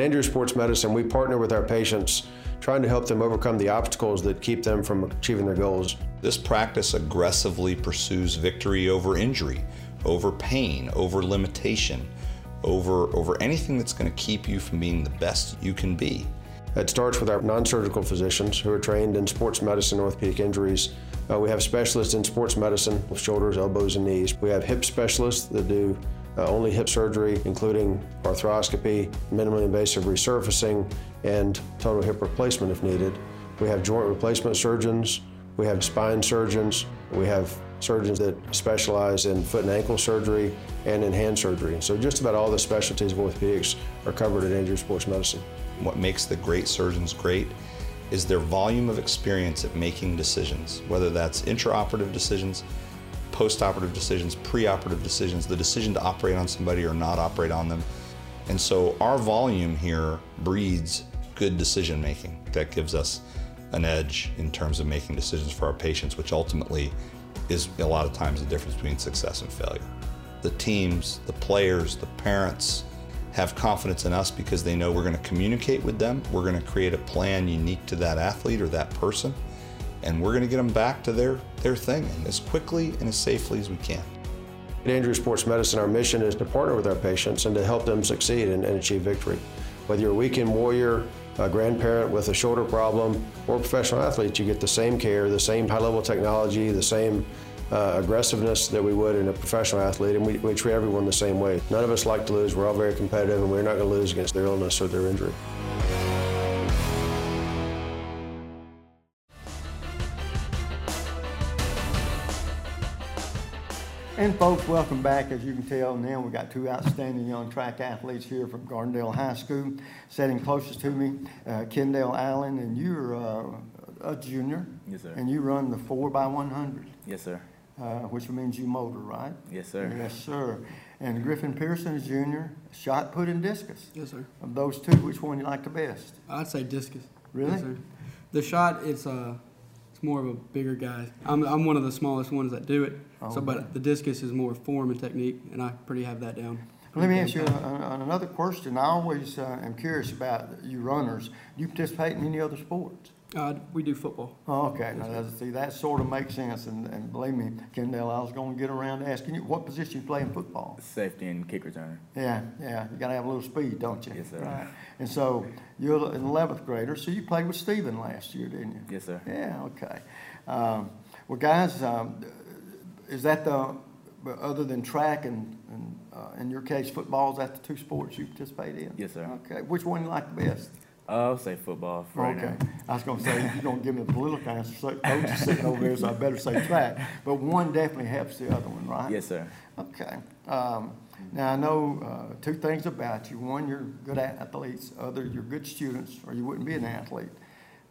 Andrews Sports Medicine, we partner with our patients, trying to help them overcome the obstacles that keep them from achieving their goals. This practice aggressively pursues victory over injury, over pain, over limitation, over, over anything that's going to keep you from being the best you can be. It starts with our non-surgical physicians who are trained in sports medicine, orthopedic injuries. Uh, we have specialists in sports medicine, with shoulders, elbows, and knees. We have hip specialists that do uh, only hip surgery, including arthroscopy, minimally invasive resurfacing, and total hip replacement if needed. We have joint replacement surgeons. We have spine surgeons. We have surgeons that specialize in foot and ankle surgery and in hand surgery. So just about all the specialties of orthopedics are covered in Andrews Sports Medicine. What makes the great surgeons great is their volume of experience at making decisions, whether that's intraoperative decisions, postoperative decisions, preoperative decisions, the decision to operate on somebody or not operate on them. And so our volume here breeds good decision making that gives us an edge in terms of making decisions for our patients, which ultimately is a lot of times the difference between success and failure. The teams, the players, the parents have confidence in us because they know we're going to communicate with them. We're going to create a plan unique to that athlete or that person, and we're going to get them back to their, their thing and as quickly and as safely as we can. At Andrews Sports Medicine, our mission is to partner with our patients and to help them succeed and, and achieve victory. Whether you're a weekend warrior, a grandparent with a shoulder problem, or a professional athlete, you get the same care, the same high level technology, the same uh, aggressiveness that we would in a professional athlete, and we, we treat everyone the same way. None of us like to lose. We're all very competitive, and we're not going to lose against their illness or their injury. And folks, welcome back. As you can tell now, we've got two outstanding young track athletes here from Gardendale High School. Sitting closest to me, uh, Kendall Allen, and you're uh, a junior. Yes, sir. And you run the four by one hundred, Yes, sir. uh, which means you motor, right? Yes, sir. Yes, sir. And Griffin Pearson is junior, shot put and discus. Yes, sir. Of those two, which one you like the best? I'd say discus. Really? Yes, sir. The shot, it's uh, it's more of a bigger guy. I'm, I'm one of the smallest ones that do it. Oh, so, but the discus is more form and technique, and I pretty have that down. Let me ask you a- a- another question. I always uh, am curious about you runners. Do you participate in any other sports? Uh, we do football. Oh, okay. Now, that's, see, that sort of makes sense, and, and believe me, Kendall, I was gonna get around to asking you, what position you play in football? Safety and kick returner. Yeah, yeah, you gotta have a little speed, don't you? Yes, sir. Right. And so, you're an eleventh grader, so you played with Stephen last year, didn't you? Yes, sir. Yeah, okay. Um, well, guys, um, is that the, other than track and, and, uh, in your case, football, is that the two sports you participate in? Yes, sir. Okay, which one you like the best? I'll say football for right Okay, now. I was gonna say, you're gonna give me a political answer, so coach is sitting over there, so I better say track. But one definitely helps the other one, right? Yes, sir. Okay. Um, now, I know, uh, two things about you. One, you're good athletes. Other, you're good students, or you wouldn't be an athlete.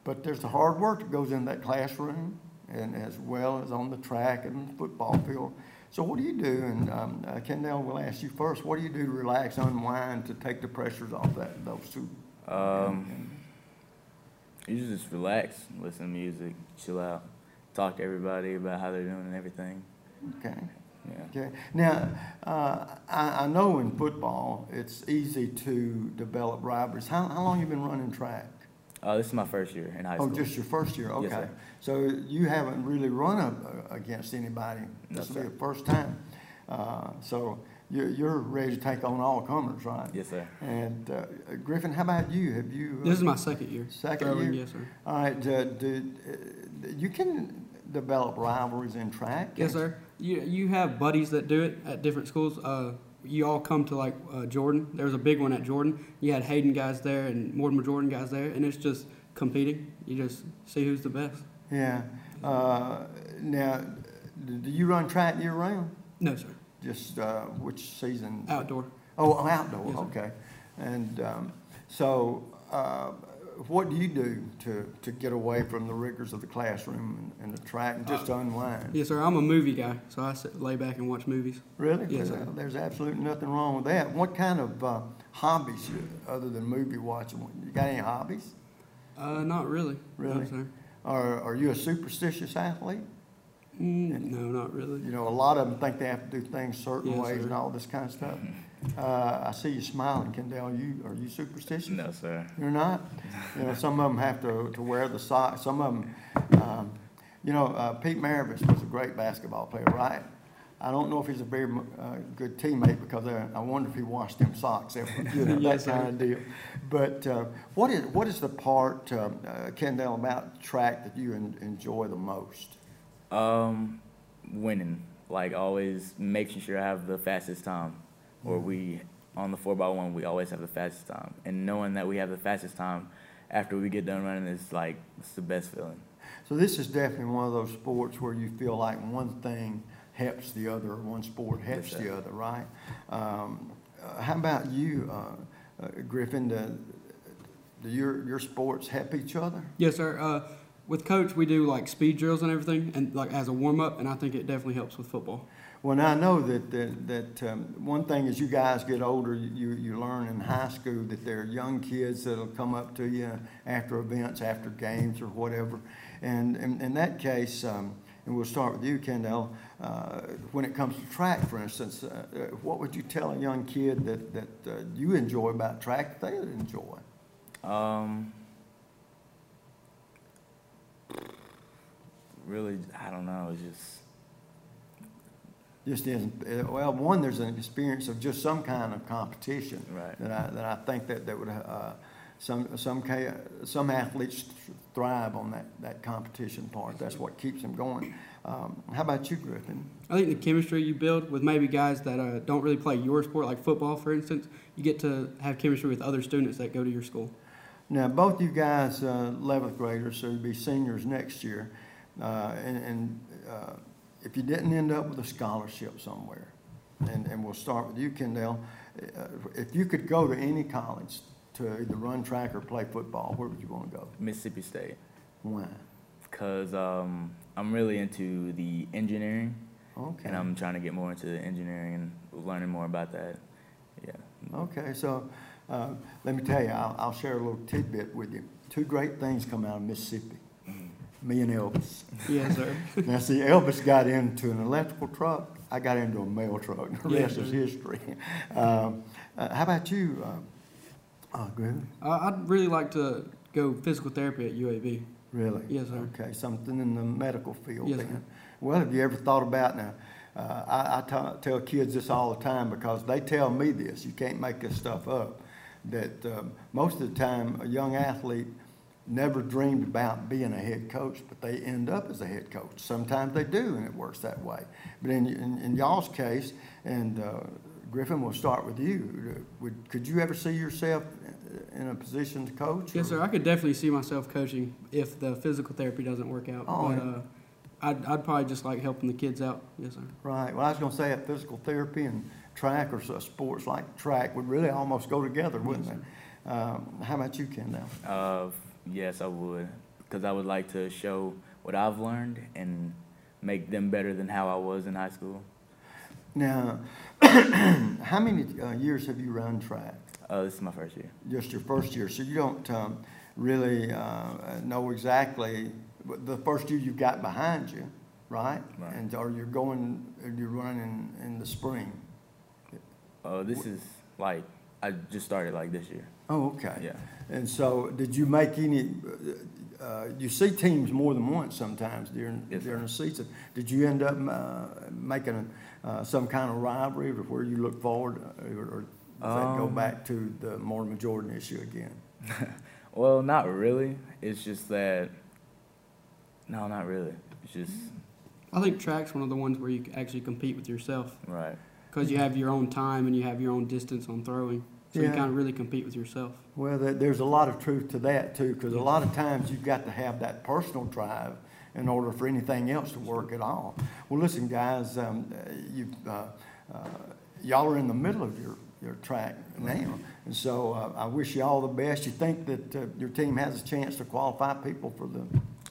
But there's the hard work that goes in that classroom, and as well as on the track and football field. So what do you do? And, um, uh, Kendall, we'll ask you first. What do you do to relax, unwind, to take the pressures off that, those two? Um, usually just relax, listen to music, chill out, talk to everybody about how they're doing and everything. Okay. Yeah. Okay. Now, uh, I, I know in football, it's easy to develop rivalries. How, how long you been running track? Uh, this is my first year in high Oh, school. just your first year, Yes, okay. sir. So you haven't really run up against anybody? No, This will be the first time. Uh, So you're, you're ready to take on all comers, right? Yes, sir. And uh, Griffin, how about you? Have you? uh, This is my second year. Second throwing, year? yes, sir. All right, uh, do, uh, you can develop rivalries in track? Yes, sir. You you have buddies that do it at different schools. Uh, you all come to like uh, Jordan. There was a big one at Jordan. You had Hayden guys there and Mortimer Jordan guys there, and it's just competing. You just see who's the best. Yeah. Uh, Now, do you run track year round? No, sir. Just uh, which season? Outdoor. Oh, oh, outdoor, Yes, okay. And um, so, uh, what do you do to, to get away from the rigors of the classroom and, and the track and just to unwind? Yes, sir. I'm a movie guy, so I sit, lay back and watch movies. Really? Yes, There's- sir. There's absolutely nothing wrong with that. What kind of uh, hobbies, you, other than movie watching, you got any hobbies? Uh, not really. Really? No, sir. Are, are you a superstitious athlete? Mm, no, not really. You know, a lot of them think they have to do things certain Yes, ways sir. and all this kind of stuff. Uh, I see you smiling, Kendall. You, are you superstitious? No, sir. You're not? You know, some of them have to, to wear the socks. Some of them, um, you know, uh, Pete Maravich was a great basketball player, right? I don't know if he's a very uh, good teammate because I, I wonder if he washed them socks every, you know, that Yes, sir. kind of deal. But uh, what is what is the part, uh, uh, Kendall, about track that you en- enjoy the most? Um, winning, like always making sure I have the fastest time, or we on the four by one we always have the fastest time, and knowing that we have the fastest time after we get done running is like it's the best feeling. So this is definitely one of those sports where you feel like one thing helps the other, or one sport helps sir. the other, right? Um, uh, how about you, uh, uh, Griffin? Do, do your your sports help each other? Yes, sir. With coach, we do like speed drills and everything, and like as a warm up, and I think it definitely helps with football. Well, now I know that that, that um, one thing as you guys get older, you you learn in high school that there are young kids that'll come up to you after events, after games or whatever, and in, in that case. Um, and we'll start with you, Kendall. Uh, when it comes to track, for instance, uh, uh, what would you tell a young kid that, that uh, you enjoy about track that they would enjoy? Um, really, I don't know. It's just Just isn't, uh, well, one, there's an experience of just some kind of competition. Right. That I, that I think that, that would, uh, some, some, some athletes thrive on that, that competition part. That's what keeps them going. Um, how about you, Griffin? I think the chemistry you build with maybe guys that uh, don't really play your sport, like football, for instance, you get to have chemistry with other students that go to your school. Now, both you guys, uh, 11th graders, so you'll be seniors next year. Uh, and and uh, if you didn't end up with a scholarship somewhere, and, and we'll start with you, Kendall, uh, if you could go to any college to either run track or play football, where would you want to go? Mississippi State. Why? Because um, I'm really into the engineering. Okay. And I'm trying to get more into the engineering and learning more about that. Yeah. Okay, so uh, let me tell you, I'll, I'll share a little tidbit with you. Two great things come out of Mississippi. Me and Elvis. Yes, sir. now, see, Elvis got into an electrical truck. I got into a mail truck. The Yes, rest is history. Um, uh, how about you, uh, uh, Griffin? Uh, I'd really like to go physical therapy at UAB. Really? Yes, sir. Okay, something in the medical field Yes, then. sir. Well, have you ever thought about now? Uh, I, I tell kids this all the time because they tell me this. You can't make this stuff up. That um, most of the time, a young athlete never dreamed about being a head coach, but they end up as a head coach. Sometimes they do, and it works that way. But in, in, in y'all's case, and uh, Griffin, we'll start with you. Would, could you ever see yourself in a position to coach? Yes, or- sir. I could definitely see myself coaching if the physical therapy doesn't work out. Oh, but yeah. uh, I'd, I'd probably just like helping the kids out. Yes, sir. Right. Well, I was going to say that physical therapy and track or sports like track would really almost go together, wouldn't they? Um, how about you, Kendall? Uh, yes, I would, because I would like to show what I've learned and make them better than how I was in high school. Now, how many uh, years have you run track? Uh, this is my first year. Just your first year, so you don't um, really uh, know exactly the first year you've got behind you, right? Right. And or you're going, or you're running in the spring. Uh, this is like I just started like this year. Oh, okay. Yeah. And so, did you make any? Uh, you see teams more than once sometimes during Yes, during the season. Did you end up uh, making uh, some kind of rivalry of where you look forward, or, or does that go Um, back to the Mortimer Jordan issue again? Well, not really. It's just that. No, not really. It's just I think track's one of the ones where you actually compete with yourself right. because you have your own time and you have your own distance on throwing. So you kind of really compete with yourself. Well, there's a lot of truth to that too, because a lot of times you've got to have that personal drive in order for anything else to work at all. Well, listen, guys, um, you, uh, uh, y'all are in the middle of your, your track now, and so uh, I wish you all the best. You think that uh, your team has a chance to qualify people for the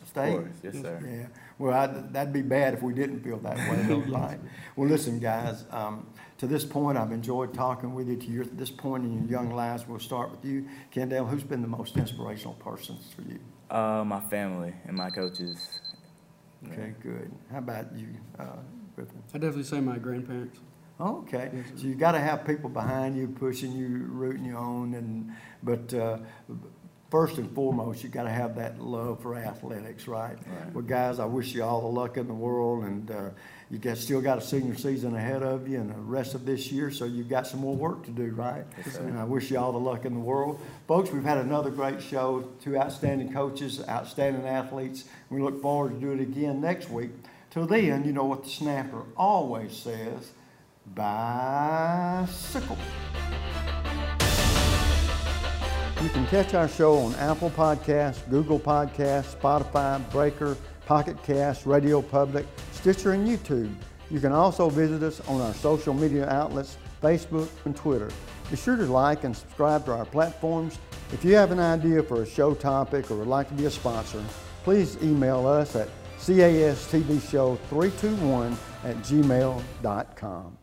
state? course, yes, sir. Yeah. Well, I'd, that'd be bad if we didn't feel that way, though, right? Well, listen, guys, um, to this point, I've enjoyed talking with you. To your, this point in your young lives, we'll start with you. Kendall, who's been the most inspirational person for you? Uh, my family and my coaches. Okay, good. How about you, uh, Griffin? I definitely say my grandparents. Okay, so you got to have people behind you, pushing you, rooting you on, and but uh, first and foremost, you got to have that love for athletics, right? Well, guys, I wish you all the luck in the world, and uh, you got still got a senior season ahead of you, and the rest of this year, so you've got some more work to do, right? And I wish you all the luck in the world, folks. We've had another great show, two outstanding coaches, outstanding athletes. We look forward to do it again next week. Till then, you know what the snapper always says bicycle. You can catch our show on Apple Podcasts, Google Podcasts, Spotify, Breaker, Pocket Cast, Radio Public, Stitcher, and YouTube. You can also visit us on our social media outlets, Facebook and Twitter. Be sure to like and subscribe to our platforms. If you have an idea for a show topic or would like to be a sponsor, please email us at castvshow321 at gmail.com.